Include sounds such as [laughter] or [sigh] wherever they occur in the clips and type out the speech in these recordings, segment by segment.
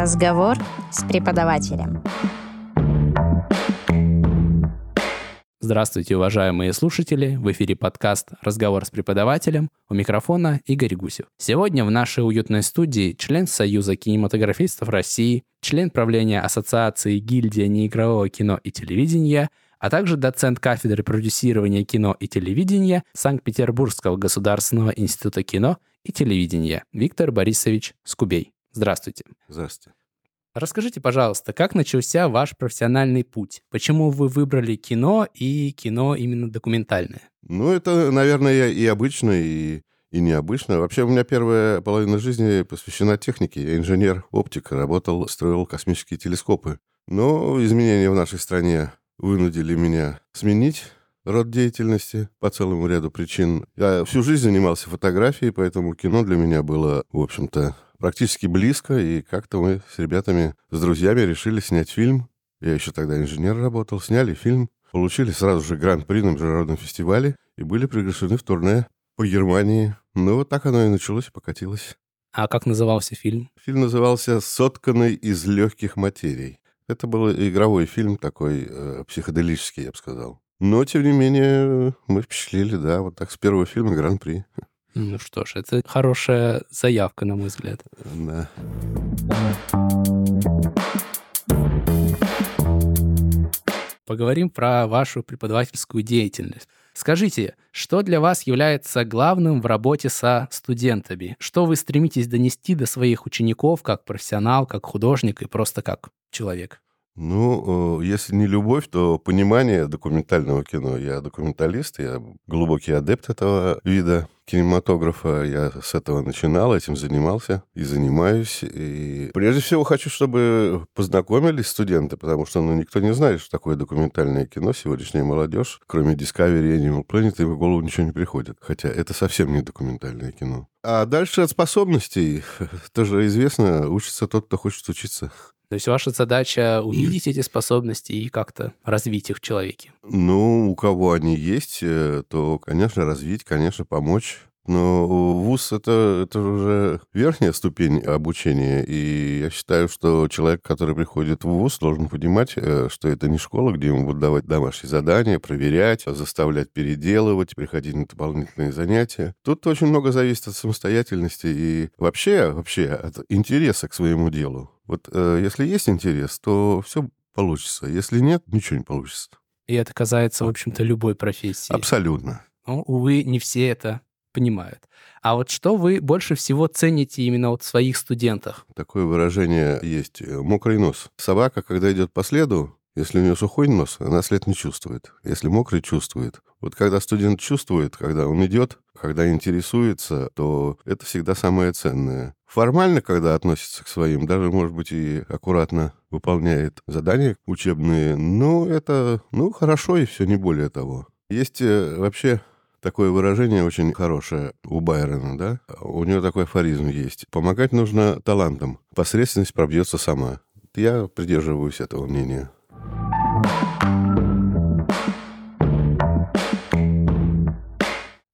Разговор с преподавателем. Здравствуйте, уважаемые слушатели! В эфире подкаст «Разговор с преподавателем». У микрофона Игорь Гусев. Сегодня в нашей уютной студии член Союза кинематографистов России, член правления Ассоциации гильдия неигрового кино и телевидения, а также доцент кафедры продюсирования кино и телевидения Санкт-Петербургского государственного института кино и телевидения Виктор Борисович Скубей. Здравствуйте. Здравствуйте. Расскажите, пожалуйста, как начался ваш профессиональный путь? Почему вы выбрали кино и кино именно документальное? Ну, это, наверное, и обычно, и, и необычно. Вообще, у меня первая половина жизни посвящена технике. Я инженер-оптик, работал, строил космические телескопы. Но изменения в нашей стране вынудили меня сменить род деятельности по целому ряду причин. Я всю жизнь занимался фотографией, поэтому кино для меня было, в общем-то, практически близко, и как-то мы с ребятами, с друзьями решили снять фильм. Я еще тогда инженер работал, сняли фильм, получили сразу же гран-при на международном фестивале и были приглашены в турне по Германии. Ну, вот так оно и началось и покатилось. А как назывался фильм? Фильм назывался «Сотканный из легких материй». Это был игровой фильм такой, э, психоделический, я бы сказал. Но, тем не менее, мы впечатлили, да, вот так с первого фильма гран-при. Ну что ж, это хорошая заявка, на мой взгляд. Да. Поговорим про вашу преподавательскую деятельность. Скажите, что для вас является главным в работе со студентами? Что вы стремитесь донести до своих учеников как профессионал, как художник и просто как человек? Ну, э, если не любовь, то понимание документального кино. Я документалист, я глубокий адепт этого вида кинематографа. Я с этого начинал, этим занимался и занимаюсь. И прежде всего хочу, чтобы познакомились студенты, потому что ну, никто не знает, что такое документальное кино. Сегодняшняя молодежь, кроме Discovery Animal Planet, им в голову ничего не приходит. Хотя это совсем не документальное кино. А дальше от способностей. [laughs] Тоже известно, учится тот, кто хочет учиться. То есть ваша задача увидеть эти способности и как-то развить их в человеке. Ну, у кого они есть, э, то, конечно, развить, конечно, помочь. Но ВУЗ это, это уже верхняя ступень обучения, и я считаю, что человек, который приходит в ВУЗ, должен понимать, э, что это не школа, где ему будут давать домашние задания, проверять, заставлять переделывать, приходить на дополнительные занятия. Тут очень много зависит от самостоятельности и вообще, вообще от интереса к своему делу. Вот э, если есть интерес, то все получится. Если нет, ничего не получится. И это касается, в общем-то, любой профессии. Абсолютно. Но, увы, не все это понимают. А вот что вы больше всего цените именно вот в своих студентах? Такое выражение есть. Э, Мокрый нос. Собака, когда идет по следу, если у нее сухой нос, она след не чувствует. Если мокрый, чувствует. Вот когда студент чувствует, когда он идет, когда интересуется, то это всегда самое ценное. Формально, когда относится к своим, даже, может быть, и аккуратно выполняет задания учебные, но это, ну, хорошо и все, не более того. Есть э, вообще такое выражение очень хорошее у Байрона, да? У него такой афоризм есть. Помогать нужно талантам. Посредственность пробьется сама. Я придерживаюсь этого мнения.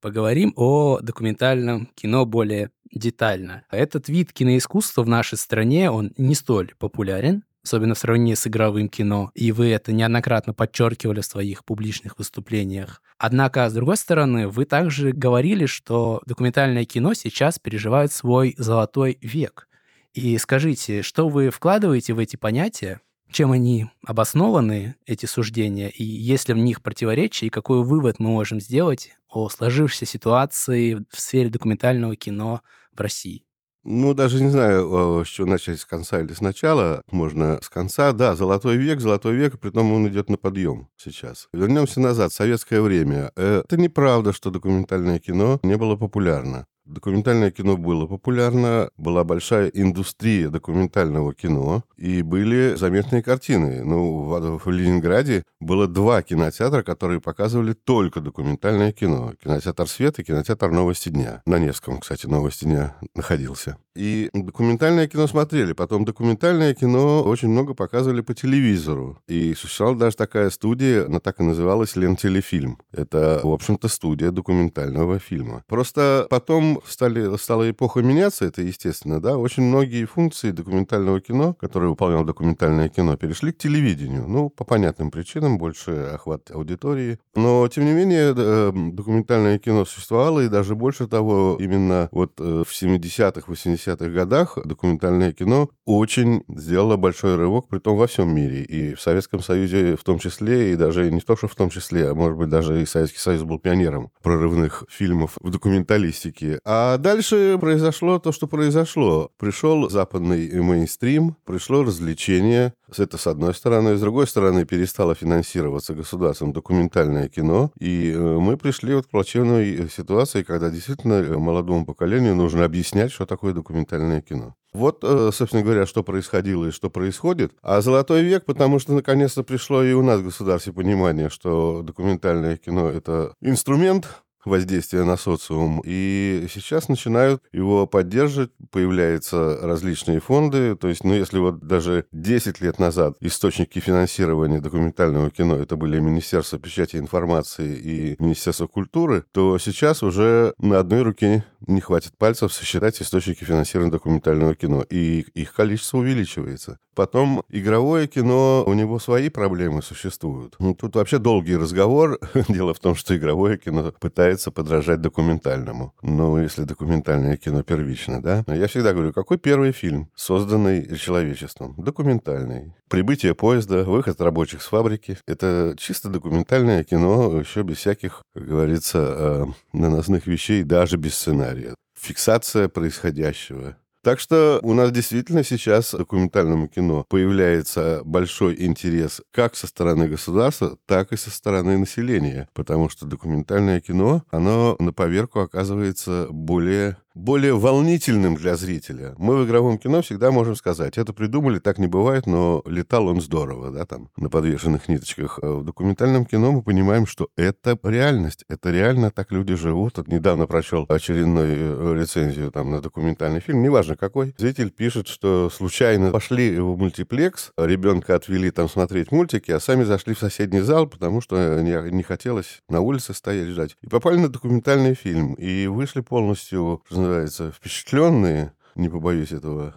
Поговорим о документальном кино более детально. Этот вид киноискусства в нашей стране, он не столь популярен, особенно в сравнении с игровым кино, и вы это неоднократно подчеркивали в своих публичных выступлениях. Однако, с другой стороны, вы также говорили, что документальное кино сейчас переживает свой золотой век. И скажите, что вы вкладываете в эти понятия, чем они обоснованы, эти суждения, и есть ли в них противоречия, и какой вывод мы можем сделать о сложившейся ситуации в сфере документального кино в России? Ну, даже не знаю, с чего начать, с конца или с начала. Можно с конца. Да, золотой век, золотой век, при том он идет на подъем сейчас. Вернемся назад, советское время. Это неправда, что документальное кино не было популярно. Документальное кино было популярно, была большая индустрия документального кино, и были заметные картины. Ну, в, в Ленинграде было два кинотеатра, которые показывали только документальное кино. Кинотеатр «Свет» и кинотеатр «Новости дня». На Невском, кстати, «Новости дня» находился. И документальное кино смотрели. Потом документальное кино очень много показывали по телевизору. И существовала даже такая студия, она так и называлась «Лентелефильм». Это, в общем-то, студия документального фильма. Просто потом стали, стала эпоха меняться, это естественно, да. Очень многие функции документального кино, которые выполняло документальное кино, перешли к телевидению. Ну, по понятным причинам, больше охват аудитории. Но, тем не менее, э, документальное кино существовало, и даже больше того, именно вот э, в 70-х, 80-х годах документальное кино очень сделало большой рывок, при том во всем мире. И в Советском Союзе в том числе, и даже не то, что в том числе, а может быть даже и Советский Союз был пионером прорывных фильмов в документалистике. А дальше произошло то, что произошло. Пришел западный мейнстрим, пришло развлечение. Это с одной стороны. С другой стороны, перестало финансироваться государством документальное кино. И э, мы пришли вот к плачевной ситуации, когда действительно молодому поколению нужно объяснять, что такое документальное кино. Вот, э, собственно говоря, что происходило и что происходит. А «Золотой век», потому что наконец-то пришло и у нас в государстве понимание, что документальное кино — это инструмент, воздействия на социум. И сейчас начинают его поддерживать, появляются различные фонды. То есть, ну, если вот даже 10 лет назад источники финансирования документального кино это были Министерство печати информации и Министерство культуры, то сейчас уже на одной руке не хватит пальцев сосчитать источники финансирования документального кино. И их количество увеличивается. Потом игровое кино, у него свои проблемы существуют. Ну, тут вообще долгий разговор. [laughs] Дело в том, что игровое кино пытается подражать документальному. Ну, если документальное кино первично, да? Я всегда говорю, какой первый фильм, созданный человечеством? Документальный. Прибытие поезда, выход рабочих с фабрики. Это чисто документальное кино, еще без всяких, как говорится, э, наносных вещей, даже без сценария. Фиксация происходящего так что у нас действительно сейчас документальному кино появляется большой интерес как со стороны государства, так и со стороны населения, потому что документальное кино, оно на поверку оказывается более более волнительным для зрителя. Мы в игровом кино всегда можем сказать, это придумали, так не бывает, но летал он здорово, да, там, на подвешенных ниточках. А в документальном кино мы понимаем, что это реальность, это реально так люди живут. Вот недавно прочел очередную э, рецензию там на документальный фильм, неважно какой. Зритель пишет, что случайно пошли в мультиплекс, ребенка отвели там смотреть мультики, а сами зашли в соседний зал, потому что не, не хотелось на улице стоять ждать. И попали на документальный фильм, и вышли полностью, называется, впечатленные, не побоюсь этого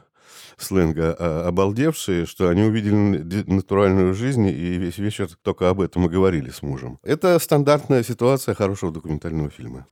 сленга, а обалдевшие, что они увидели натуральную жизнь, и весь вечер только об этом и говорили с мужем. Это стандартная ситуация хорошего документального фильма.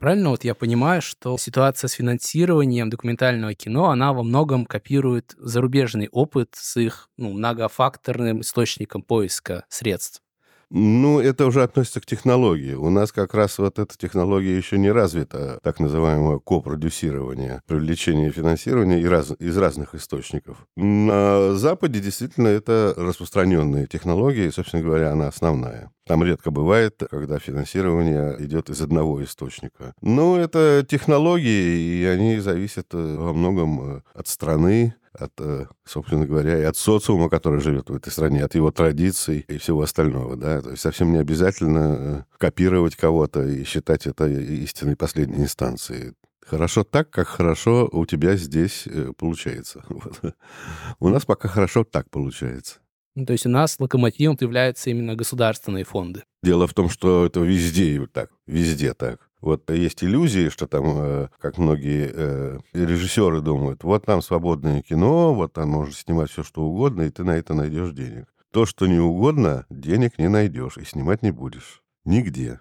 Правильно вот я понимаю, что ситуация с финансированием документального кино, она во многом копирует зарубежный опыт с их ну, многофакторным источником поиска средств. Ну, это уже относится к технологии. У нас как раз вот эта технология еще не развита, так называемое копродюсирование, привлечение финансирования из разных источников. На Западе действительно это распространенные технологии, и, собственно говоря, она основная. Там редко бывает, когда финансирование идет из одного источника. Но это технологии, и они зависят э, во многом э, от страны, от, э, собственно говоря, и от социума, который живет в этой стране, от его традиций и всего остального. Да? То есть совсем не обязательно копировать кого-то и считать это истинной последней инстанцией. Хорошо так, как хорошо у тебя здесь получается. [laughs] Вот. У нас пока хорошо так получается. Ну, то есть у нас локомотивом являются именно государственные фонды. Дело в том, что это везде так, везде так. Вот есть иллюзии, что там, э, как многие э, режиссеры думают, вот там свободное кино, вот там можно снимать все, что угодно, и ты на это найдешь денег. То, что не угодно, денег не найдешь и снимать не будешь. Нигде.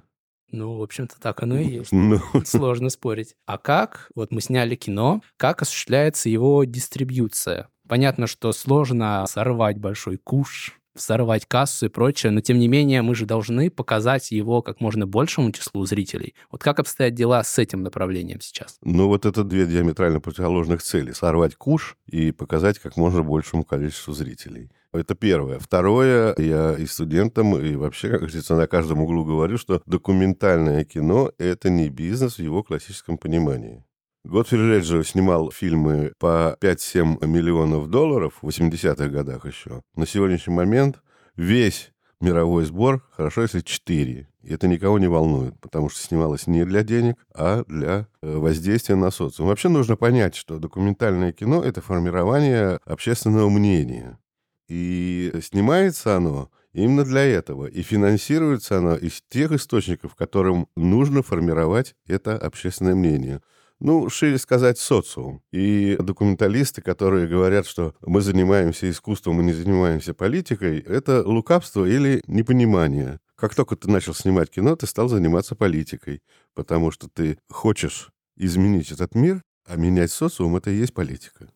Ну, в общем-то, так оно и есть. Ну. [laughs] Сложно спорить. А как, вот мы сняли кино, как осуществляется его дистрибьюция? Понятно, что сложно сорвать большой куш, взорвать кассу и прочее, но тем не менее мы же должны показать его как можно большему числу зрителей. Вот как обстоят дела с этим направлением сейчас? Ну вот это две диаметрально противоположных цели. Сорвать куш и показать как можно большему количеству зрителей. Это первое. Второе, я и студентам, и вообще, как говорится, на каждом углу говорю, что документальное кино — это не бизнес в его классическом понимании. Готфри Реджер снимал фильмы по 5-7 миллионов долларов в 80-х годах еще. На сегодняшний момент весь мировой сбор, хорошо, если 4. И это никого не волнует, потому что снималось не для денег, а для э, воздействия на социум. Вообще нужно понять, что документальное кино — это формирование общественного мнения. И снимается оно именно для этого. И финансируется оно из тех источников, которым нужно формировать это общественное мнение ну, шире сказать, социум. И документалисты, которые говорят, что мы занимаемся искусством, мы не занимаемся политикой, это лукавство или непонимание. Как только ты начал снимать кино, ты стал заниматься политикой, потому что ты хочешь изменить этот мир, а менять социум — это и есть политика.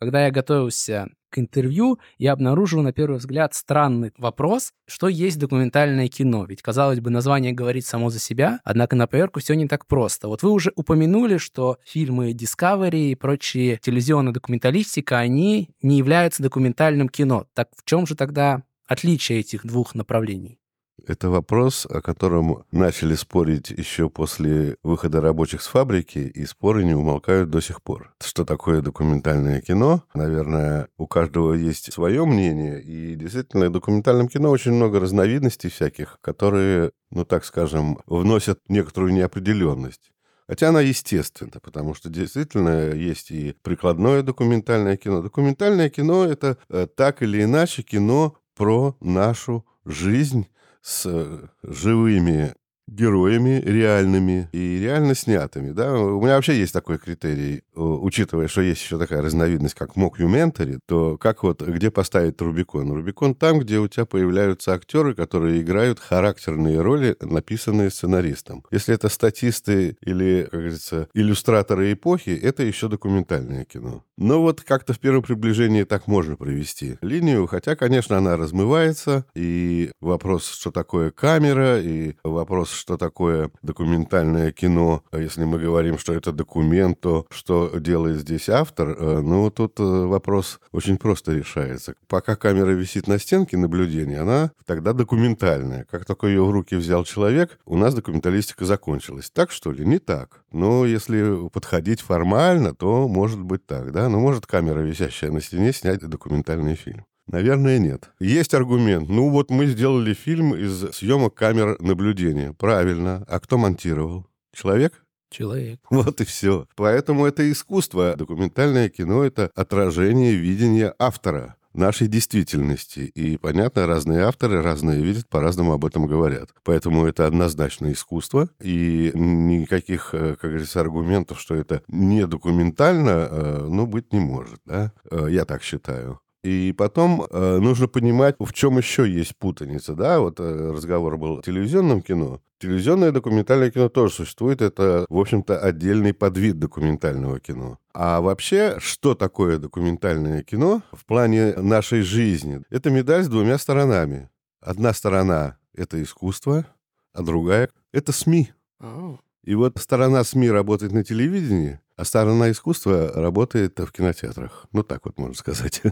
Когда я готовился к интервью, я обнаружил на первый взгляд странный вопрос, что есть документальное кино. Ведь, казалось бы, название говорит само за себя, однако на поверку все не так просто. Вот вы уже упомянули, что фильмы Discovery и прочие телевизионная документалистика, они не являются документальным кино. Так в чем же тогда отличие этих двух направлений? Это вопрос, о котором начали спорить еще после выхода рабочих с фабрики, и споры не умолкают до сих пор. Что такое документальное кино? Наверное, у каждого есть свое мнение, и действительно, в документальном кино очень много разновидностей всяких, которые, ну так скажем, вносят некоторую неопределенность. Хотя она естественна, потому что действительно есть и прикладное документальное кино. Документальное кино — это э, так или иначе кино про нашу жизнь, с э, живыми героями реальными и реально снятыми. Да? У меня вообще есть такой критерий, учитывая, что есть еще такая разновидность, как мокюментари, то как вот, где поставить Рубикон? Рубикон там, где у тебя появляются актеры, которые играют характерные роли, написанные сценаристом. Если это статисты или, как говорится, иллюстраторы эпохи, это еще документальное кино. Но вот как-то в первом приближении так можно провести линию, хотя, конечно, она размывается, и вопрос, что такое камера, и вопрос, что такое документальное кино. А если мы говорим, что это документ, то что делает здесь автор? Э, ну, тут э, вопрос очень просто решается. Пока камера висит на стенке наблюдения, она тогда документальная. Как только ее в руки взял человек, у нас документалистика закончилась. Так, что ли? Не так. Но если подходить формально, то может быть так, да? Но может камера, висящая на стене, снять документальный фильм. Наверное, нет. Есть аргумент. Ну вот мы сделали фильм из съемок камер наблюдения. Правильно. А кто монтировал? Человек? Человек. [laughs] Вот и все. Поэтому это искусство. Документальное кино — это отражение видения автора нашей действительности. И, понятно, разные авторы разные видят, по-разному об этом говорят. Поэтому это однозначно искусство, и никаких, э, как говорится, аргументов, что это не документально, э, ну, быть не может, да? Э, я так считаю. И потом э, нужно понимать, в чем еще есть путаница. Да, вот э, разговор был о телевизионном кино. Телевизионное документальное кино тоже существует. Это, в общем-то, отдельный подвид документального кино. А вообще, что такое документальное кино в плане нашей жизни? Это медаль с двумя сторонами. Одна сторона — это искусство, а другая — это СМИ. Oh. И вот сторона СМИ работает на телевидении, а сторона искусства работает в кинотеатрах. Ну, так вот можно сказать.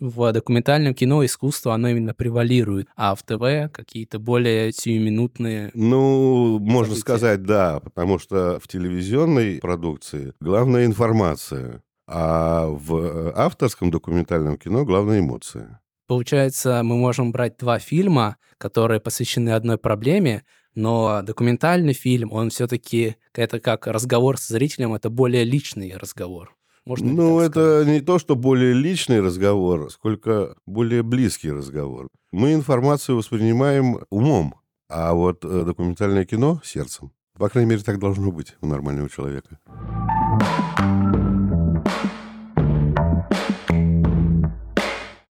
В документальном кино искусство, оно именно превалирует, а в ТВ какие-то более сиюминутные... Ну, можно сказать, да, потому что в телевизионной продукции главная информация, а в авторском документальном кино главная эмоция. Получается, мы можем брать два фильма, которые посвящены одной проблеме, но документальный фильм, он все-таки, это как разговор с зрителем, это более личный разговор. Можно ну, это сказать? не то, что более личный разговор, сколько более близкий разговор. Мы информацию воспринимаем умом, а вот э, документальное кино — сердцем. По крайней мере, так должно быть у нормального человека.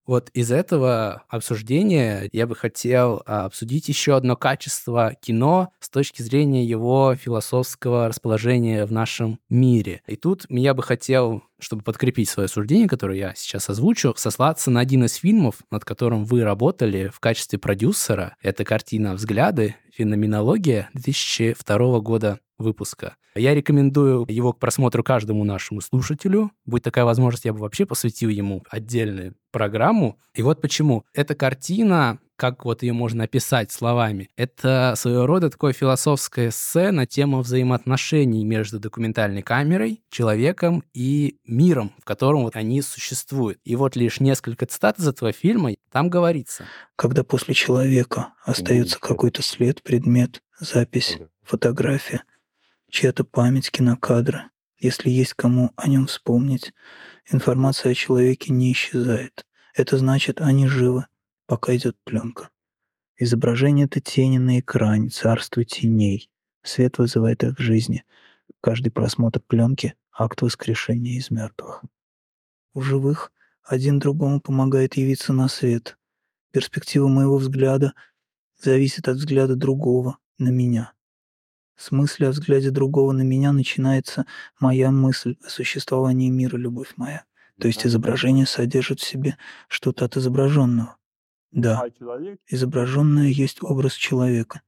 Вот из этого обсуждения я бы хотел а, обсудить еще одно качество кино с точки зрения его философского расположения в нашем мире. И тут я бы хотел чтобы подкрепить свое суждение, которое я сейчас озвучу, сослаться на один из фильмов, над которым вы работали в качестве продюсера. Это картина «Взгляды. Феноменология» 2002 года выпуска. Я рекомендую его к просмотру каждому нашему слушателю. Будет такая возможность, я бы вообще посвятил ему отдельную программу. И вот почему. Эта картина как вот ее можно описать словами. Это своего рода такое философское эссе на тему взаимоотношений между документальной камерой, человеком и миром, в котором вот они существуют. И вот лишь несколько цитат из этого фильма, там говорится. Когда после человека остается какой-то след, предмет, запись, фотография, чья-то память, кинокадры, если есть кому о нем вспомнить, информация о человеке не исчезает. Это значит, они живы, пока идет пленка. Изображение — это тени на экране, царство теней. Свет вызывает их к жизни. Каждый просмотр пленки — акт воскрешения из мертвых. У живых один другому помогает явиться на свет. Перспектива моего взгляда зависит от взгляда другого на меня. С мысли о взгляде другого на меня начинается моя мысль о существовании мира, любовь моя. То есть изображение содержит в себе что-то от изображенного. Да, изображенное есть образ человека,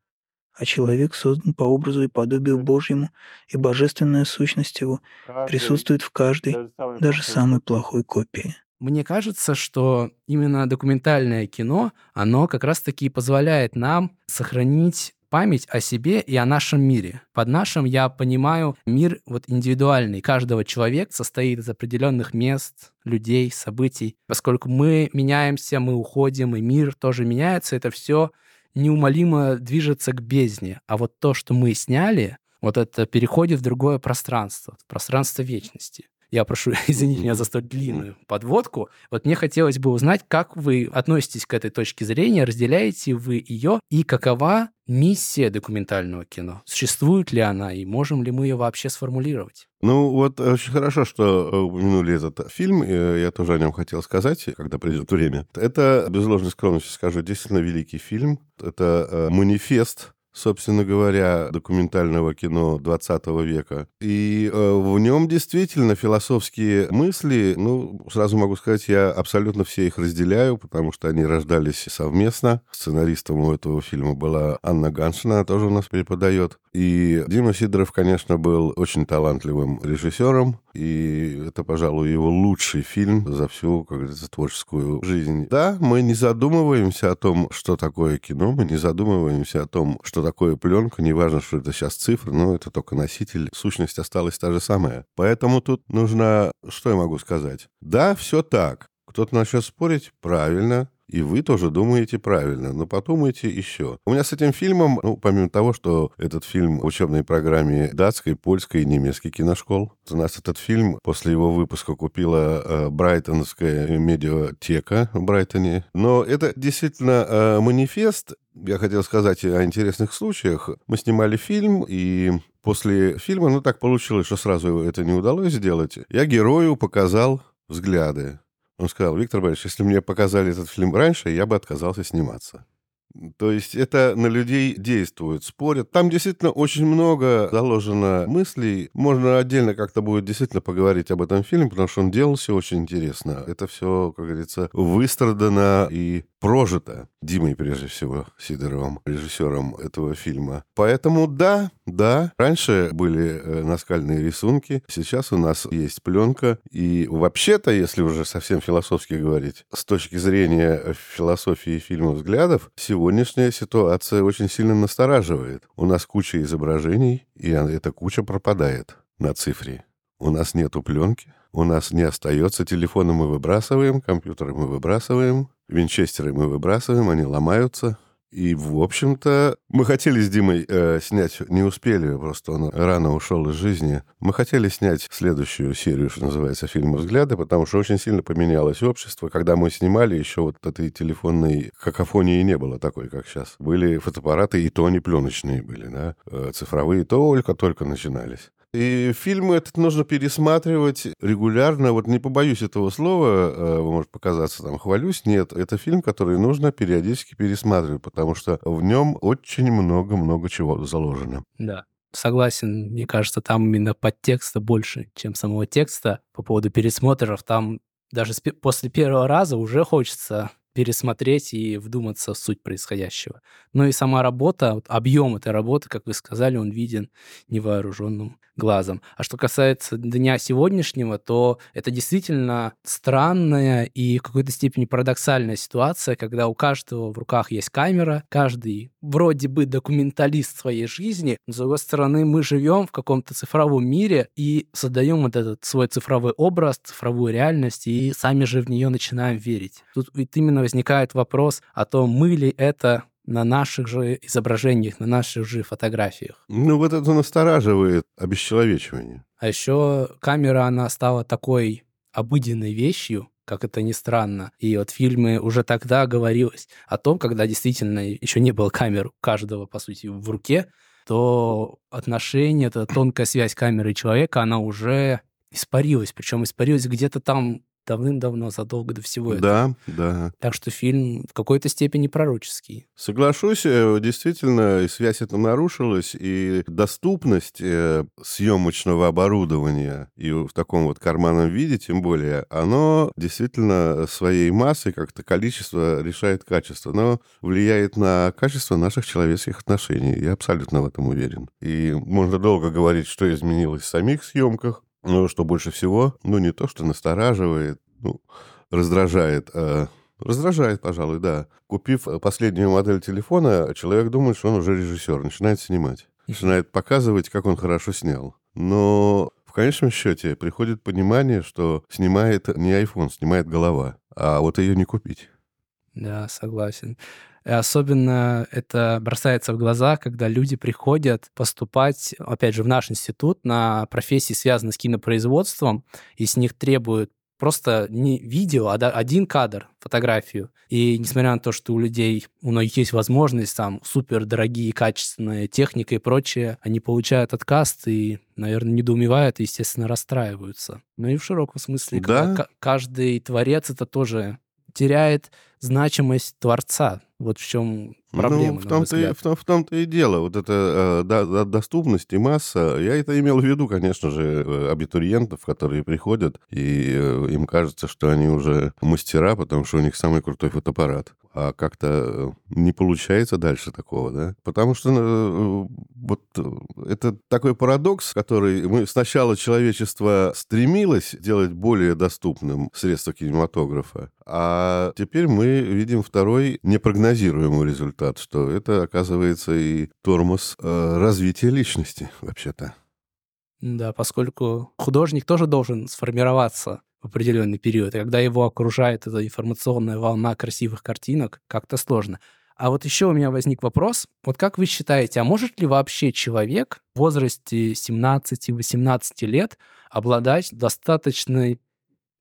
а человек создан по образу и подобию Божьему, и божественная сущность его присутствует в каждой, даже самой плохой копии. Мне кажется, что именно документальное кино, оно как раз-таки позволяет нам сохранить память о себе и о нашем мире. Под нашим я понимаю мир вот индивидуальный. Каждого человека состоит из определенных мест, людей, событий. Поскольку мы меняемся, мы уходим, и мир тоже меняется, это все неумолимо движется к бездне. А вот то, что мы сняли, вот это переходит в другое пространство, в пространство вечности я прошу [laughs] извинить меня за столь длинную подводку. Вот мне хотелось бы узнать, как вы относитесь к этой точке зрения, разделяете вы ее и какова миссия документального кино? Существует ли она и можем ли мы ее вообще сформулировать? Ну, вот очень хорошо, что э, упомянули этот фильм. Я тоже о нем хотел сказать, когда придет время. Это, без ложной скромности скажу, действительно великий фильм. Это э, манифест собственно говоря, документального кино 20 века. И э, в нем действительно философские мысли, ну, сразу могу сказать, я абсолютно все их разделяю, потому что они рождались совместно. Сценаристом у этого фильма была Анна Ганшина, она тоже у нас преподает. И Дима Сидоров, конечно, был очень талантливым режиссером, и это, пожалуй, его лучший фильм за всю, как говорится, творческую жизнь. Да, мы не задумываемся о том, что такое кино, мы не задумываемся о том, что такое пленка, неважно, что это сейчас цифры, но это только носитель. Сущность осталась та же самая. Поэтому тут нужно, что я могу сказать? Да, все так. Кто-то начнет спорить, правильно, и вы тоже думаете правильно, но подумайте еще. У меня с этим фильмом, ну, помимо того, что этот фильм в учебной программе датской, польской и немецкой киношкол, у нас этот фильм после его выпуска купила э, Брайтонская медиатека в Брайтоне. Но это действительно э, манифест. Я хотел сказать о интересных случаях. Мы снимали фильм, и после фильма, ну так получилось, что сразу это не удалось сделать, я герою показал взгляды. Он сказал, Виктор Борисович, если мне показали этот фильм раньше, я бы отказался сниматься. То есть это на людей действует, спорят. Там действительно очень много заложено мыслей. Можно отдельно как-то будет действительно поговорить об этом фильме, потому что он делался очень интересно. Это все, как говорится, выстрадано и прожито Димой, прежде всего, Сидоровым, режиссером этого фильма. Поэтому да, да, раньше были э, наскальные рисунки, сейчас у нас есть пленка. И вообще-то, если уже совсем философски говорить, с точки зрения философии фильма взглядов, сегодняшняя ситуация очень сильно настораживает. У нас куча изображений, и эта куча пропадает на цифре. У нас нету пленки, у нас не остается. Телефоны мы выбрасываем, компьютеры мы выбрасываем, винчестеры мы выбрасываем, они ломаются. И, в общем-то, мы хотели с Димой э, снять, не успели, просто он рано ушел из жизни. Мы хотели снять следующую серию, что называется, фильма «Взгляды», потому что очень сильно поменялось общество. Когда мы снимали, еще вот этой телефонной какофонии не было такой, как сейчас. Были фотоаппараты, и то не пленочные были, да, э, цифровые только-только начинались. И фильмы этот нужно пересматривать регулярно. Вот не побоюсь этого слова, э, может показаться там хвалюсь. Нет, это фильм, который нужно периодически пересматривать, потому что в нем очень много-много чего заложено. Да. Согласен, мне кажется, там именно подтекста больше, чем самого текста. По поводу пересмотров, там даже после первого раза уже хочется пересмотреть и вдуматься в суть происходящего. Но и сама работа, объем этой работы, как вы сказали, он виден невооруженным глазом. А что касается дня сегодняшнего, то это действительно странная и в какой-то степени парадоксальная ситуация, когда у каждого в руках есть камера, каждый вроде бы документалист своей жизни, но с другой стороны мы живем в каком-то цифровом мире и создаем вот этот свой цифровой образ, цифровую реальность, и сами же в нее начинаем верить. Тут ведь именно возникает вопрос о том, мы ли это на наших же изображениях, на наших же фотографиях. Ну, вот это настораживает обесчеловечивание. А еще камера, она стала такой обыденной вещью, как это ни странно. И вот в фильме уже тогда говорилось о том, когда действительно еще не было камер у каждого, по сути, в руке, то отношение, эта тонкая связь камеры и человека, она уже испарилась. Причем испарилась где-то там давным-давно, задолго до всего этого. Да, да. Так что фильм в какой-то степени пророческий. Соглашусь, э, действительно, связь эта нарушилась, и доступность э, съемочного оборудования и в таком вот карманном виде, тем более, оно действительно своей массой как-то количество решает качество, но влияет на качество наших человеческих отношений. Я абсолютно в этом уверен. И можно долго говорить, что изменилось в самих съемках, ну, что больше всего, ну, не то, что настораживает, ну, раздражает, а раздражает, пожалуй, да. Купив последнюю модель телефона, человек думает, что он уже режиссер, начинает снимать, начинает показывать, как он хорошо снял. Но в конечном счете приходит понимание, что снимает не iPhone, снимает голова, а вот ее не купить. Да, согласен. И особенно это бросается в глаза, когда люди приходят поступать, опять же, в наш институт на профессии, связанные с кинопроизводством, и с них требуют просто не видео, а один кадр, фотографию. И несмотря на то, что у людей, у многих есть возможность, там, супер дорогие, качественные техника и прочее, они получают отказ и, наверное, недоумевают и, естественно, расстраиваются. Ну и в широком смысле, да. каждый творец это тоже теряет значимость творца. Вот в чем проблема, ну, в том-то, и, в, том, в том-то и дело. Вот это э, доступность и масса. Я это имел в виду, конечно же, э, абитуриентов, которые приходят, и э, им кажется, что они уже мастера, потому что у них самый крутой фотоаппарат. А как-то э, не получается дальше такого, да? Потому что э, вот это такой парадокс, который мы сначала человечество стремилось делать более доступным средства кинематографа, а теперь мы видим второй непрогнозируемый результат, что это, оказывается, и тормоз э, развития личности, вообще-то. Да, поскольку художник тоже должен сформироваться в определенный период, и когда его окружает эта информационная волна красивых картинок, как-то сложно. А вот еще у меня возник вопрос. Вот как вы считаете, а может ли вообще человек в возрасте 17-18 лет обладать достаточной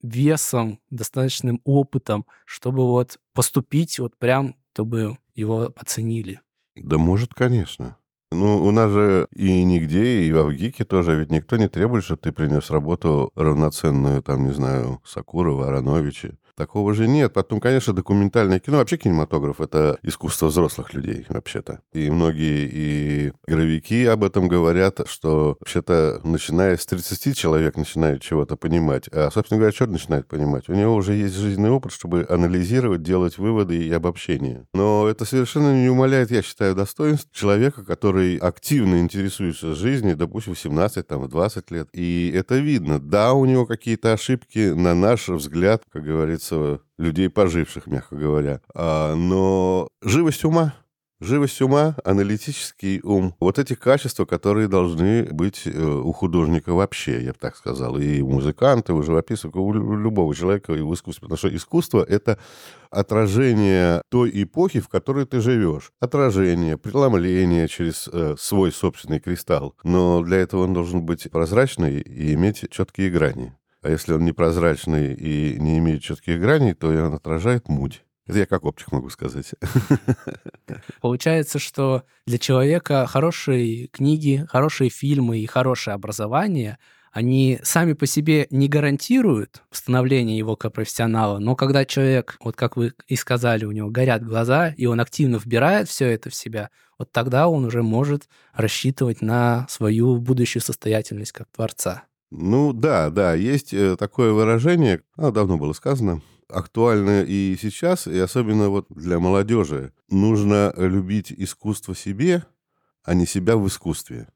весом, достаточным опытом, чтобы вот поступить вот прям, чтобы его оценили? Да может, конечно. Ну, у нас же и нигде, и в Авгике тоже ведь никто не требует, чтобы ты принес работу равноценную, там, не знаю, Сакурова, Ароновича. Такого же нет. Потом, конечно, документальное кино, вообще кинематограф — это искусство взрослых людей, вообще-то. И многие и игровики об этом говорят, что вообще-то, начиная с 30 человек начинает чего-то понимать. А, собственно говоря, что начинает понимать? У него уже есть жизненный опыт, чтобы анализировать, делать выводы и обобщения. Но это совершенно не умаляет, я считаю, достоинств человека, который активно интересуется жизнью, допустим, в 17, там, в 20 лет. И это видно. Да, у него какие-то ошибки, на наш взгляд, как говорится, касается людей поживших, мягко говоря. А, но живость ума, Живость ума, аналитический ум. Вот эти качества, которые должны быть э, у художника вообще, я бы так сказал. И у музыканта, и у живописца, у любого человека и в искусстве. Потому что искусство — это отражение той эпохи, в которой ты живешь. Отражение, преломление через э, свой собственный кристалл. Но для этого он должен быть прозрачный и иметь четкие грани. А если он непрозрачный и не имеет четких граней, то он отражает муть. Это я как оптик могу сказать. [laughs] Получается, что для человека хорошие книги, хорошие фильмы и хорошее образование, они сами по себе не гарантируют становление его как профессионала, но когда человек, вот как вы и сказали, у него горят глаза, и он активно вбирает все это в себя, вот тогда он уже может рассчитывать на свою будущую состоятельность как творца. Ну да, да, есть э, такое выражение, оно давно было сказано, актуально и сейчас, и особенно вот для молодежи. Нужно любить искусство себе, а не себя в искусстве.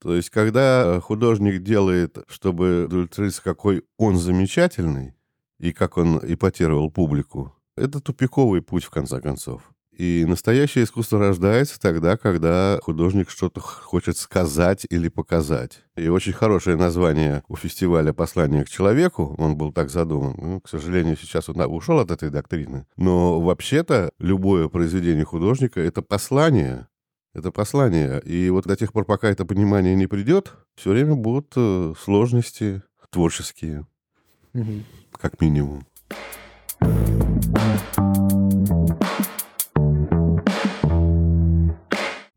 То есть, когда художник делает, чтобы удовлетвориться, какой он замечательный, и как он ипотировал публику, это тупиковый путь, в конце концов. И настоящее искусство рождается тогда, когда художник что-то хочет сказать или показать. И очень хорошее название у фестиваля «Послание к человеку», он был так задуман. Ну, к сожалению, сейчас он ушел от этой доктрины. Но вообще-то любое произведение художника — это послание. Это послание. И вот до тех пор, пока это понимание не придет, все время будут э, сложности творческие, угу. как минимум.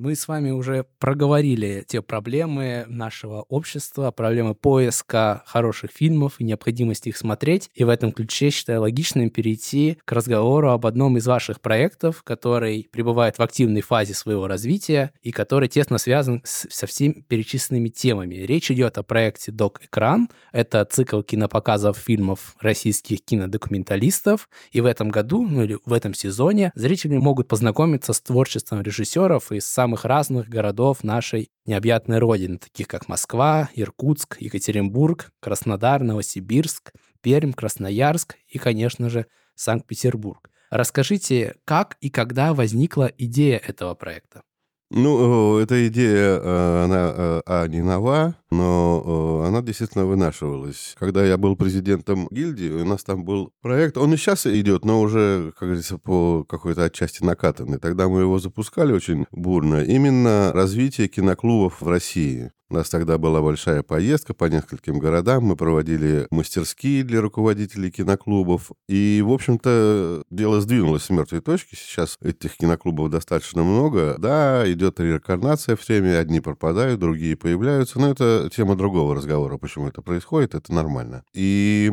Мы с вами уже проговорили те проблемы нашего общества, проблемы поиска хороших фильмов и необходимости их смотреть. И в этом ключе считаю логичным перейти к разговору об одном из ваших проектов, который пребывает в активной фазе своего развития и который тесно связан с, со всеми перечисленными темами. Речь идет о проекте «Док Экран». Это цикл кинопоказов фильмов российских кинодокументалистов. И в этом году, ну или в этом сезоне, зрители могут познакомиться с творчеством режиссеров и сам самых разных городов нашей необъятной родины, таких как Москва, Иркутск, Екатеринбург, Краснодар, Новосибирск, Пермь, Красноярск и, конечно же, Санкт-Петербург. Расскажите, как и когда возникла идея этого проекта? Ну, эта идея, э, она э, а, не нова, но э, она действительно вынашивалась. Когда я был президентом гильдии, у нас там был проект, он и сейчас идет, но уже, как говорится, по какой-то отчасти накатанный. Тогда мы его запускали очень бурно. Именно развитие киноклубов в России. У нас тогда была большая поездка по нескольким городам. Мы проводили мастерские для руководителей киноклубов. И, в общем-то, дело сдвинулось с мертвой точки. Сейчас этих киноклубов достаточно много. Да, идет реинкарнация в теме. Одни пропадают, другие появляются. Но это тема другого разговора, почему это происходит. Это нормально. И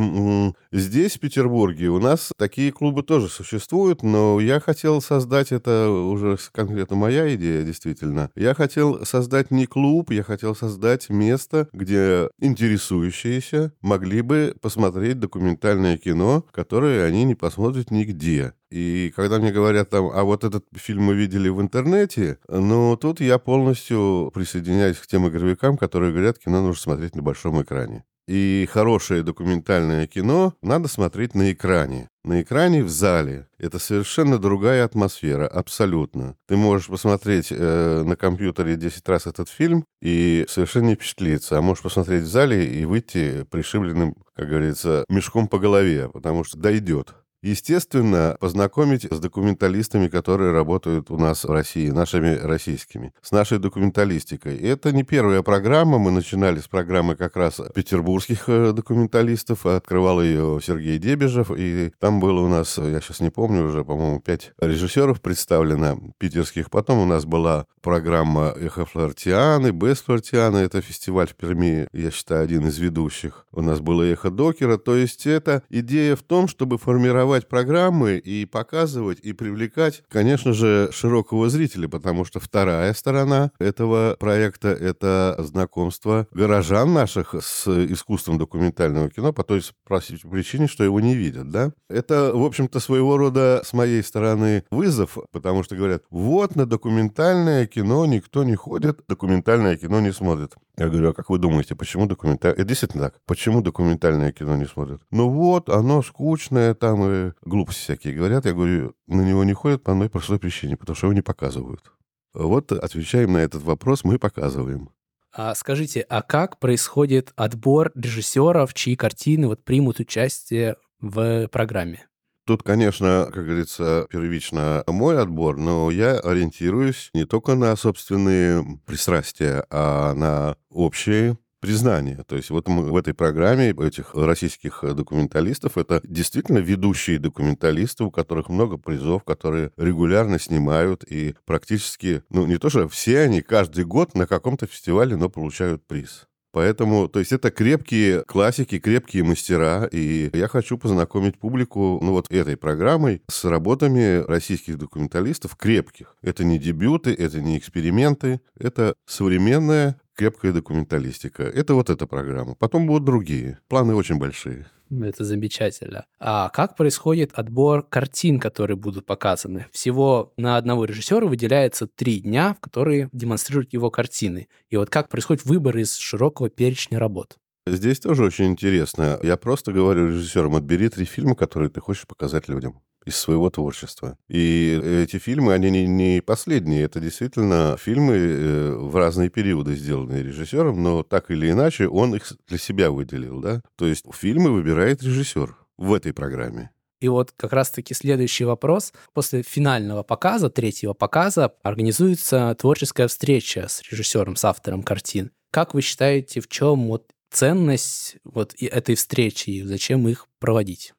здесь, в Петербурге, у нас такие клубы тоже существуют. Но я хотел создать, это уже конкретно моя идея, действительно. Я хотел создать не клуб, я хотел создать создать место, где интересующиеся могли бы посмотреть документальное кино, которое они не посмотрят нигде. И когда мне говорят там, а вот этот фильм мы видели в интернете, ну, тут я полностью присоединяюсь к тем игровикам, которые говорят, кино нужно смотреть на большом экране. И хорошее документальное кино надо смотреть на экране. На экране в зале. Это совершенно другая атмосфера, абсолютно. Ты можешь посмотреть э, на компьютере 10 раз этот фильм и совершенно не впечатлиться. А можешь посмотреть в зале и выйти пришибленным, как говорится, мешком по голове, потому что дойдет. Естественно, познакомить с документалистами, которые работают у нас в России, нашими российскими, с нашей документалистикой. И это не первая программа. Мы начинали с программы как раз петербургских э, документалистов. Открывал ее Сергей Дебежев. И там было у нас, я сейчас не помню уже, по-моему, пять режиссеров представлено питерских. Потом у нас была программа «Эхо Флортианы», «Бест Флортианы». Это фестиваль в Перми, я считаю, один из ведущих. У нас было «Эхо Докера». То есть это идея в том, чтобы формировать формировать программы и показывать, и привлекать, конечно же, широкого зрителя, потому что вторая сторона этого проекта — это знакомство горожан наших с искусством документального кино по той простой причине, что его не видят, да? Это, в общем-то, своего рода с моей стороны вызов, потому что говорят, вот на документальное кино никто не ходит, документальное кино не смотрит. Я говорю, а как вы думаете, почему документальное... Это действительно так. Почему документальное кино не смотрят? Ну вот, оно скучное, там и глупости всякие говорят. Я говорю, на него не ходят по одной простой причине, потому что его не показывают. Вот отвечаем на этот вопрос, мы показываем. А скажите, а как происходит отбор режиссеров, чьи картины вот примут участие в программе? Тут, конечно, как говорится, первично мой отбор, но я ориентируюсь не только на собственные пристрастия, а на общие признание. То есть вот мы в этой программе этих российских документалистов это действительно ведущие документалисты, у которых много призов, которые регулярно снимают и практически, ну не то что все они каждый год на каком-то фестивале, но получают приз. Поэтому, то есть это крепкие классики, крепкие мастера, и я хочу познакомить публику, ну вот этой программой с работами российских документалистов крепких. Это не дебюты, это не эксперименты, это современная крепкая документалистика. Это вот эта программа. Потом будут другие. Планы очень большие. Это замечательно. А как происходит отбор картин, которые будут показаны? Всего на одного режиссера выделяется три дня, в которые демонстрируют его картины. И вот как происходит выбор из широкого перечня работ? Здесь тоже очень интересно. Я просто говорю режиссерам, отбери три фильма, которые ты хочешь показать людям из своего творчества. И эти фильмы, они не, не последние. Это действительно фильмы э, в разные периоды сделанные режиссером, но так или иначе он их для себя выделил. Да? То есть фильмы выбирает режиссер в этой программе. И вот как раз-таки следующий вопрос. После финального показа, третьего показа, организуется творческая встреча с режиссером, с автором картин. Как вы считаете, в чем вот ценность вот этой встречи и зачем их проводить?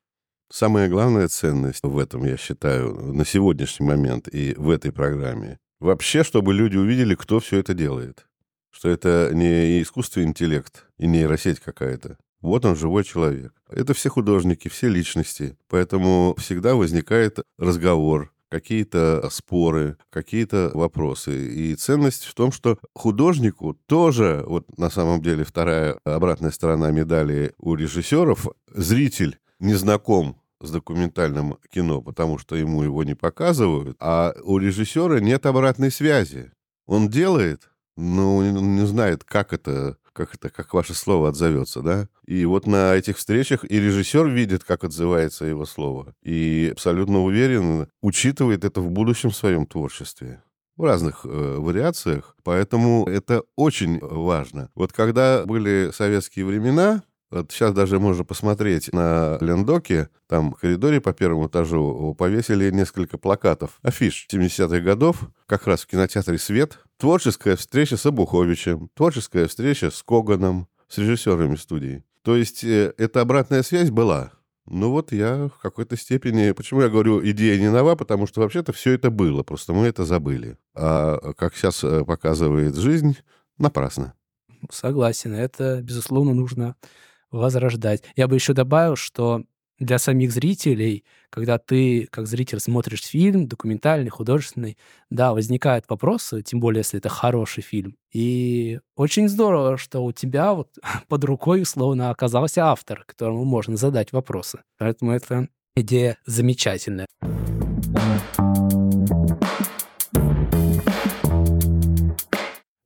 Самая главная ценность в этом, я считаю, на сегодняшний момент и в этой программе, вообще, чтобы люди увидели, кто все это делает. Что это не искусственный интеллект и нейросеть какая-то. Вот он, живой человек. Это все художники, все личности. Поэтому всегда возникает разговор, какие-то споры, какие-то вопросы. И ценность в том, что художнику тоже, вот на самом деле вторая обратная сторона медали у режиссеров, зритель не знаком с документальным кино, потому что ему его не показывают, а у режиссера нет обратной связи. Он делает, но он не знает, как это как это, как ваше слово отзовется, да? И вот на этих встречах и режиссер видит, как отзывается его слово. И абсолютно уверен, учитывает это в будущем своем творчестве в разных э, вариациях, поэтому это очень важно. Вот когда были советские времена, вот сейчас даже можно посмотреть на Лендоке, там в коридоре по первому этажу повесили несколько плакатов, афиш 70-х годов, как раз в кинотеатре «Свет». Творческая встреча с Абуховичем, творческая встреча с Коганом, с режиссерами студии. То есть э, эта обратная связь была. Ну вот я в какой-то степени... Почему я говорю, идея не нова? Потому что вообще-то все это было, просто мы это забыли. А как сейчас э, показывает жизнь, напрасно. Согласен, это, безусловно, нужно возрождать. Я бы еще добавил, что для самих зрителей, когда ты, как зритель, смотришь фильм, документальный, художественный, да, возникают вопросы, тем более, если это хороший фильм. И очень здорово, что у тебя вот [laughs] под рукой, условно, оказался автор, которому можно задать вопросы. Поэтому это идея замечательная.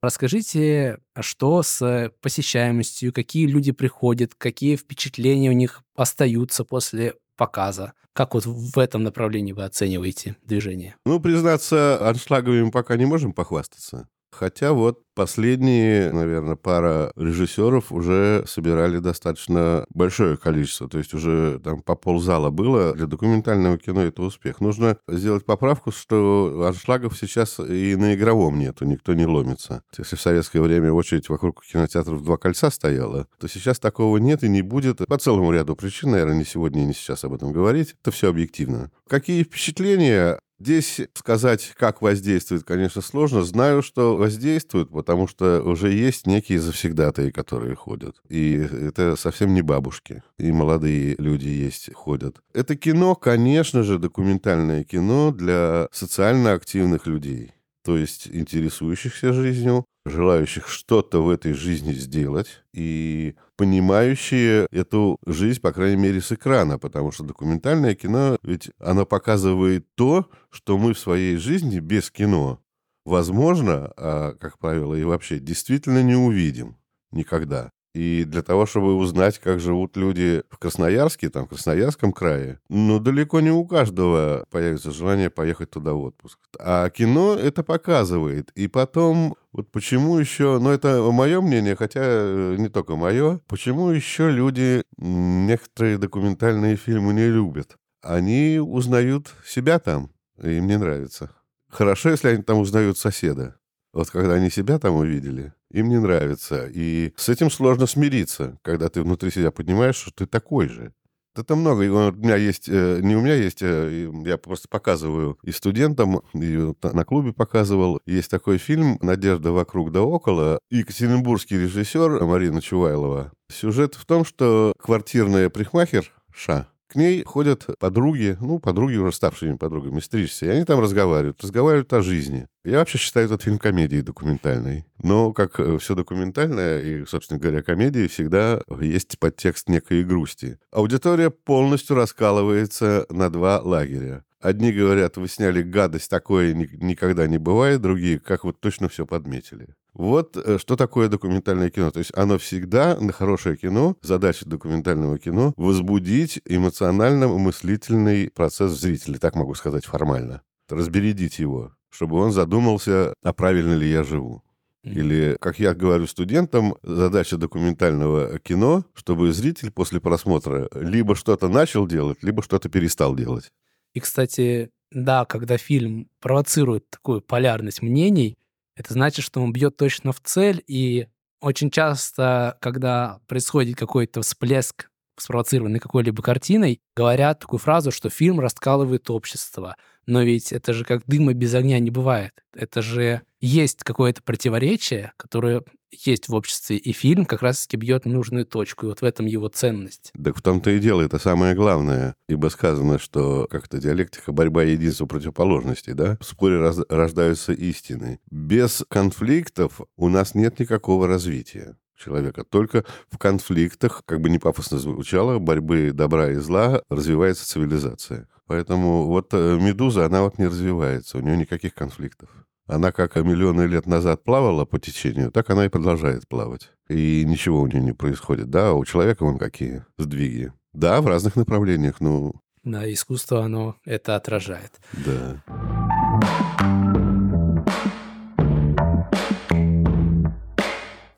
Расскажите, что с посещаемостью, какие люди приходят, какие впечатления у них остаются после показа? Как вот в этом направлении вы оцениваете движение? Ну, признаться, аншлаговыми пока не можем похвастаться. Хотя вот последние, наверное, пара режиссеров уже собирали достаточно большое количество. То есть уже там по ползала было. Для документального кино это успех. Нужно сделать поправку, что аншлагов сейчас и на игровом нету, никто не ломится. Если в советское время очередь вокруг кинотеатров два кольца стояла, то сейчас такого нет и не будет. По целому ряду причин, наверное, не сегодня и не сейчас об этом говорить. Это все объективно. Какие впечатления Здесь сказать, как воздействует, конечно, сложно. Знаю, что воздействует, потому что уже есть некие завсегдатые, которые ходят. И это совсем не бабушки. И молодые люди есть, ходят. Это кино, конечно же, документальное кино для социально активных людей то есть интересующихся жизнью, желающих что-то в этой жизни сделать и понимающие эту жизнь, по крайней мере, с экрана, потому что документальное кино, ведь оно показывает то, что мы в своей жизни без кино, возможно, а, как правило, и вообще действительно не увидим никогда. И для того, чтобы узнать, как живут люди в Красноярске, там, в Красноярском крае, ну, далеко не у каждого появится желание поехать туда в отпуск. А кино это показывает. И потом, вот почему еще, ну, это мое мнение, хотя э, не только мое, почему еще люди некоторые документальные фильмы не любят? Они узнают себя там, и им не нравится. Хорошо, если они там узнают соседа. Вот когда они себя там увидели, им не нравится. И с этим сложно смириться, когда ты внутри себя понимаешь, что ты такой же. Это много. у меня есть, э, не у меня есть, э, я просто показываю и студентам, и на клубе показывал. Есть такой фильм «Надежда вокруг да около». Екатеринбургский режиссер Марина Чувайлова. Сюжет в том, что квартирная прихмахер Ша К ней ходят подруги, ну, подруги уже ставшими подругами, стричься, и они там разговаривают, разговаривают о жизни. Я вообще считаю этот фильм комедией документальной. Но, как э, все документальное, и, собственно говоря, комедии, всегда есть подтекст некой грусти. Аудитория полностью раскалывается на два лагеря. Одни говорят, вы сняли гадость, такое никогда не бывает, другие, как вот точно все подметили. Вот э, что такое документальное кино. То есть оно всегда, на хорошее кино, задача документального кино, возбудить эмоционально-мыслительный процесс в зрителе, так могу сказать формально. Разбередить его, чтобы он задумался, а правильно ли я живу. Или, как я говорю студентам, задача документального кино, чтобы зритель после просмотра либо что-то начал делать, либо что-то перестал делать. И, кстати, да, когда фильм провоцирует такую полярность мнений, это значит, что он бьет точно в цель, и очень часто, когда происходит какой-то всплеск, спровоцированный какой-либо картиной, говорят такую фразу, что фильм раскалывает общество. Но ведь это же как дыма без огня не бывает. Это же есть какое-то противоречие, которое есть в обществе, и фильм как раз-таки бьет нужную точку, и вот в этом его ценность. Так в том-то и дело, это самое главное. Ибо сказано, что как-то диалектика, борьба единства противоположностей, да? В споре раз, рождаются истины. Без конфликтов у нас нет никакого развития человека. Только в конфликтах, как бы не пафосно звучало, борьбы добра и зла развивается цивилизация. Поэтому вот э, «Медуза», она вот не развивается, у нее никаких конфликтов. Она как миллионы лет назад плавала по течению, так она и продолжает плавать. И ничего у нее не происходит. Да, у человека вон какие сдвиги. Да, в разных направлениях, ну... Да, искусство, оно это отражает. Да.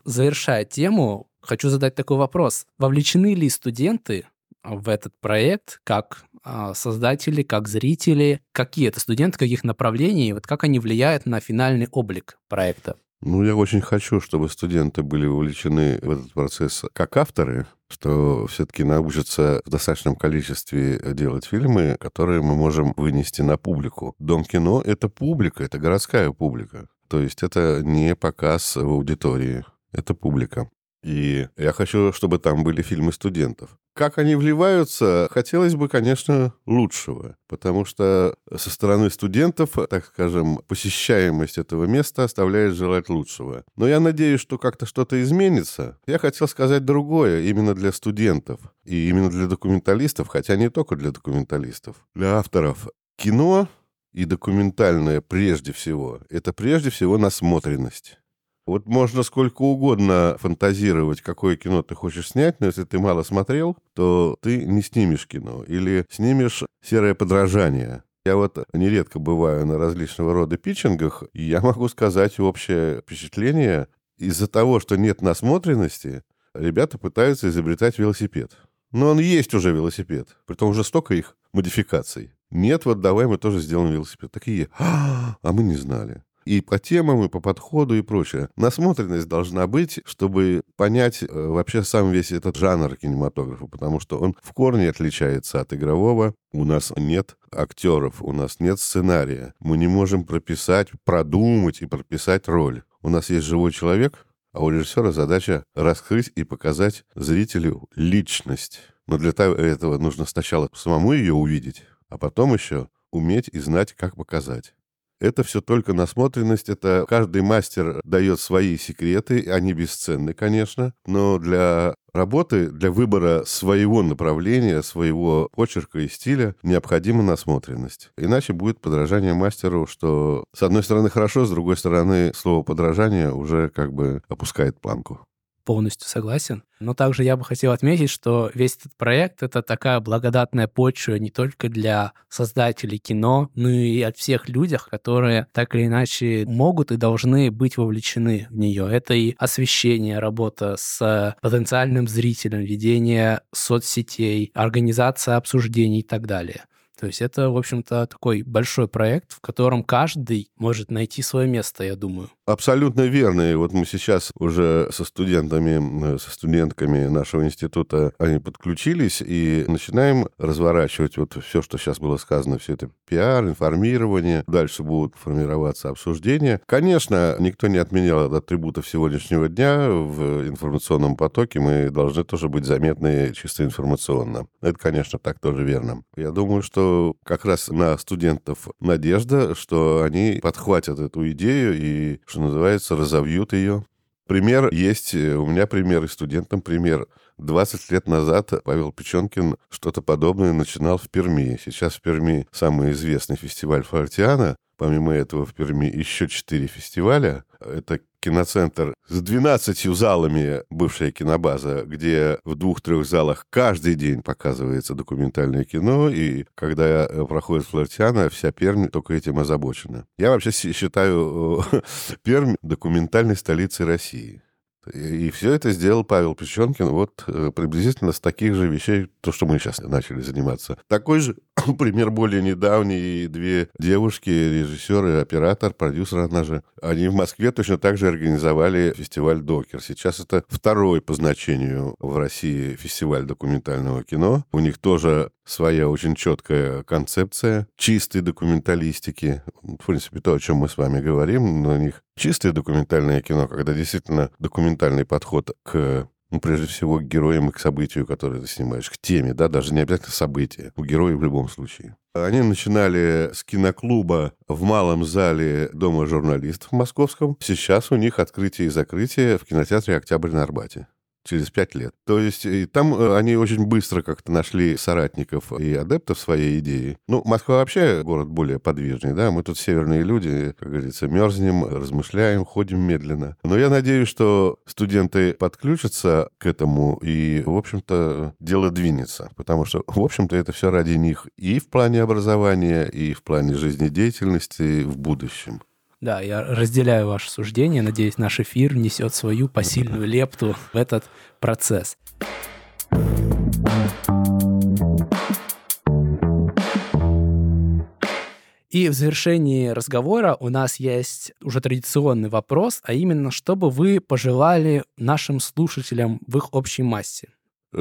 Завершая тему, хочу задать такой вопрос. Вовлечены ли студенты в этот проект как создатели, как зрители? Какие это студенты, каких направлений? Вот как они влияют на финальный облик проекта? Ну, я очень хочу, чтобы студенты были вовлечены в этот процесс как авторы, что все-таки научатся в достаточном количестве делать фильмы, которые мы можем вынести на публику. Дом кино — это публика, это городская публика. То есть это не показ в аудитории это публика. И я хочу, чтобы там были фильмы студентов. Как они вливаются, хотелось бы, конечно, лучшего, потому что со стороны студентов, так скажем, посещаемость этого места оставляет желать лучшего. Но я надеюсь, что как-то что-то изменится. Я хотел сказать другое именно для студентов и именно для документалистов, хотя не только для документалистов, для авторов. Кино и документальное прежде всего, это прежде всего насмотренность. Вот можно сколько угодно фантазировать, какое кино ты хочешь снять, но если ты мало смотрел, то ты не снимешь кино или снимешь серое подражание. Я вот нередко бываю на различного рода питчингах, и я могу сказать общее впечатление. Из-за того, что нет насмотренности, ребята пытаются изобретать велосипед. Но он есть уже велосипед, притом уже столько их модификаций. Нет, вот давай мы тоже сделаем велосипед. Такие, а, а мы не знали и по темам, и по подходу, и прочее. Насмотренность должна быть, чтобы понять э, вообще сам весь этот жанр кинематографа, потому что он в корне отличается от игрового. У нас нет актеров, у нас нет сценария. Мы не можем прописать, продумать и прописать роль. У нас есть живой человек, а у режиссера задача раскрыть и показать зрителю личность. Но для этого нужно сначала самому ее увидеть, а потом еще уметь и знать, как показать. Это все только насмотренность, это каждый мастер дает свои секреты, они бесценны, конечно, но для работы, для выбора своего направления, своего почерка и стиля необходима насмотренность. Иначе будет подражание мастеру, что с одной стороны хорошо, с другой стороны слово подражание уже как бы опускает планку полностью согласен. Но также я бы хотел отметить, что весь этот проект — это такая благодатная почва не только для создателей кино, но и от всех людях, которые так или иначе могут и должны быть вовлечены в нее. Это и освещение, работа с потенциальным зрителем, ведение соцсетей, организация обсуждений и так далее. То есть это, в общем-то, такой большой проект, в котором каждый может найти свое место, я думаю. Абсолютно верно. И вот мы сейчас уже со студентами, со студентками нашего института, они подключились и начинаем разворачивать вот все, что сейчас было сказано, все это пиар, информирование. Дальше будут формироваться обсуждения. Конечно, никто не отменял атрибутов сегодняшнего дня в информационном потоке. Мы должны тоже быть заметны чисто информационно. Это, конечно, так тоже верно. Я думаю, что как раз на студентов надежда, что они подхватят эту идею и что называется, разовьют ее. Пример есть, э, у меня пример, и студентам пример. 20 лет назад Павел Печенкин что-то подобное начинал в Перми. Сейчас в Перми самый известный фестиваль Фортиана. Помимо этого в Перми еще четыре фестиваля. Это киноцентр с 12 залами, бывшая кинобаза, где в двух-трех залах каждый день показывается документальное кино, и когда э, проходит Флортиана, вся Пермь только этим озабочена. Я вообще считаю э, [laughs] Пермь документальной столицей России. И все это сделал Павел Печенкин вот э, приблизительно с таких же вещей, то, что мы сейчас начали заниматься. Такой же [coughs] пример более недавний. Две девушки, режиссеры, оператор, продюсер она же, они в Москве точно так же организовали фестиваль «Докер». Сейчас это второй по значению в России фестиваль документального кино. У них тоже своя очень четкая концепция чистой документалистики. В принципе, то, о чем мы с вами говорим, но у них чистое документальное кино, когда действительно документальный подход к ну, прежде всего, к героям и к событию, которое ты снимаешь, к теме, да, даже не обязательно события, у героя в любом случае. Они начинали с киноклуба в малом зале Дома журналистов в Московском. Сейчас у них открытие и закрытие в кинотеатре «Октябрь» на Арбате через пять лет. То есть и там э, они очень быстро как-то нашли соратников и адептов своей идеи. Ну, Москва вообще город более подвижный, да, мы тут северные люди, как говорится, мерзнем, размышляем, ходим медленно. Но я надеюсь, что студенты подключатся к этому, и, в общем-то, дело двинется, потому что, в общем-то, это все ради них и в плане образования, и в плане жизнедеятельности в будущем. Да, я разделяю ваше суждение. Надеюсь, наш эфир несет свою посильную лепту в этот процесс. И в завершении разговора у нас есть уже традиционный вопрос, а именно, что бы вы пожелали нашим слушателям в их общей массе?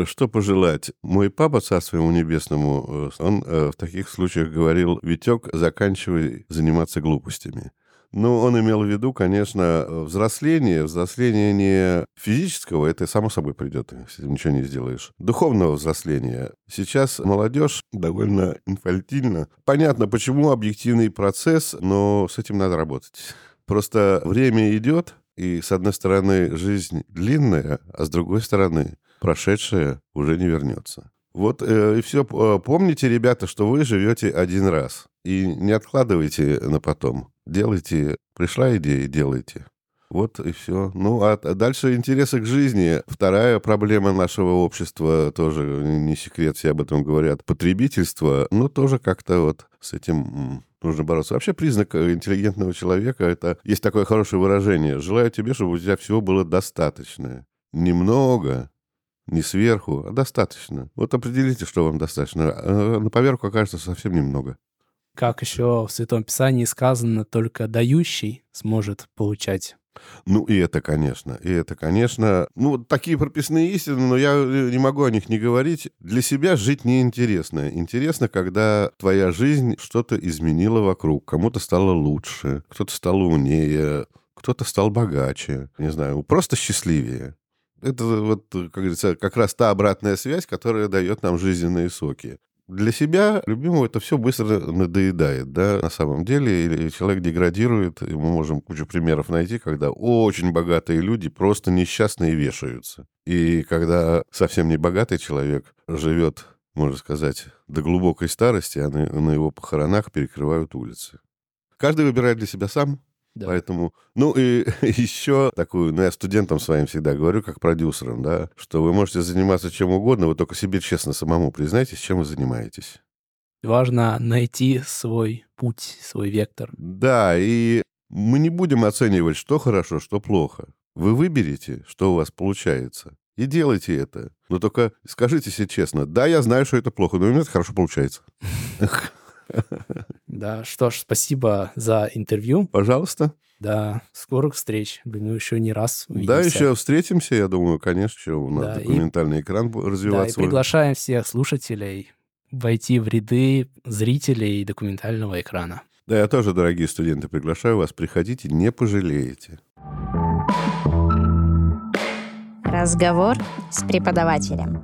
Что пожелать? Мой папа, царство ему небесному, э, он э, в таких случаях говорил, «Витек, заканчивай заниматься глупостями». Ну, он имел в виду, конечно, взросление. Взросление не физического, это само собой придет, если ничего не сделаешь. Духовного взросления. Сейчас молодежь довольно инфальтильна. Понятно, почему объективный процесс, но с этим надо работать. Просто время идет, и с одной стороны жизнь длинная, а с другой стороны прошедшее уже не вернется. Вот э, и все. Помните, ребята, что вы живете один раз. И не откладывайте на потом. Делайте. Пришла идея, делайте. Вот и все. Ну, а дальше интересы к жизни. Вторая проблема нашего общества, тоже не секрет, все об этом говорят, потребительство. Ну, тоже как-то вот с этим нужно бороться. Вообще признак интеллигентного человека, это есть такое хорошее выражение. Желаю тебе, чтобы у тебя всего было достаточно. Немного, не сверху, а достаточно. Вот определите, что вам достаточно. А на поверку окажется совсем немного. Как еще в Святом Писании сказано, только дающий сможет получать. Ну, и это, конечно, и это, конечно, ну, такие прописные истины, но я э, не могу о них не говорить. Для себя жить неинтересно. Интересно, когда твоя жизнь что-то изменила вокруг. Кому-то стало лучше, кто-то стал умнее, кто-то стал богаче, не знаю, просто счастливее. Это вот, как говорится, как раз та обратная связь, которая дает нам жизненные соки. Для себя любимого это все быстро надоедает, да, на самом деле, или человек деградирует, и мы можем кучу примеров найти, когда очень богатые люди просто несчастные вешаются. И когда совсем не богатый человек живет, можно сказать, до глубокой старости, а на, его похоронах перекрывают улицы. Каждый выбирает для себя сам, да. Поэтому, ну и [laughs] еще такую, ну я студентам своим всегда говорю, как продюсерам, да, что вы можете заниматься чем угодно, вы только себе честно самому признайтесь, чем вы занимаетесь. Важно найти свой путь, свой вектор. Да, и мы не будем оценивать, что хорошо, что плохо. Вы выберете, что у вас получается, и делайте это. Но только скажите себе честно, да, я знаю, что это плохо, но у меня это хорошо получается. [laughs] [laughs] Да, что ж, спасибо за интервью. Пожалуйста. Да, скорых встреч. Думаю, еще не раз увидимся. Да, еще встретимся, я думаю, конечно, еще у нас Да, и- документальный экран будет Да, и развиваться. приглашаем всех слушателей войти в ряды зрителей документального экрана. Да, я тоже, дорогие студенты, приглашаю вас. Приходите, не пожалеете. Разговор с преподавателем.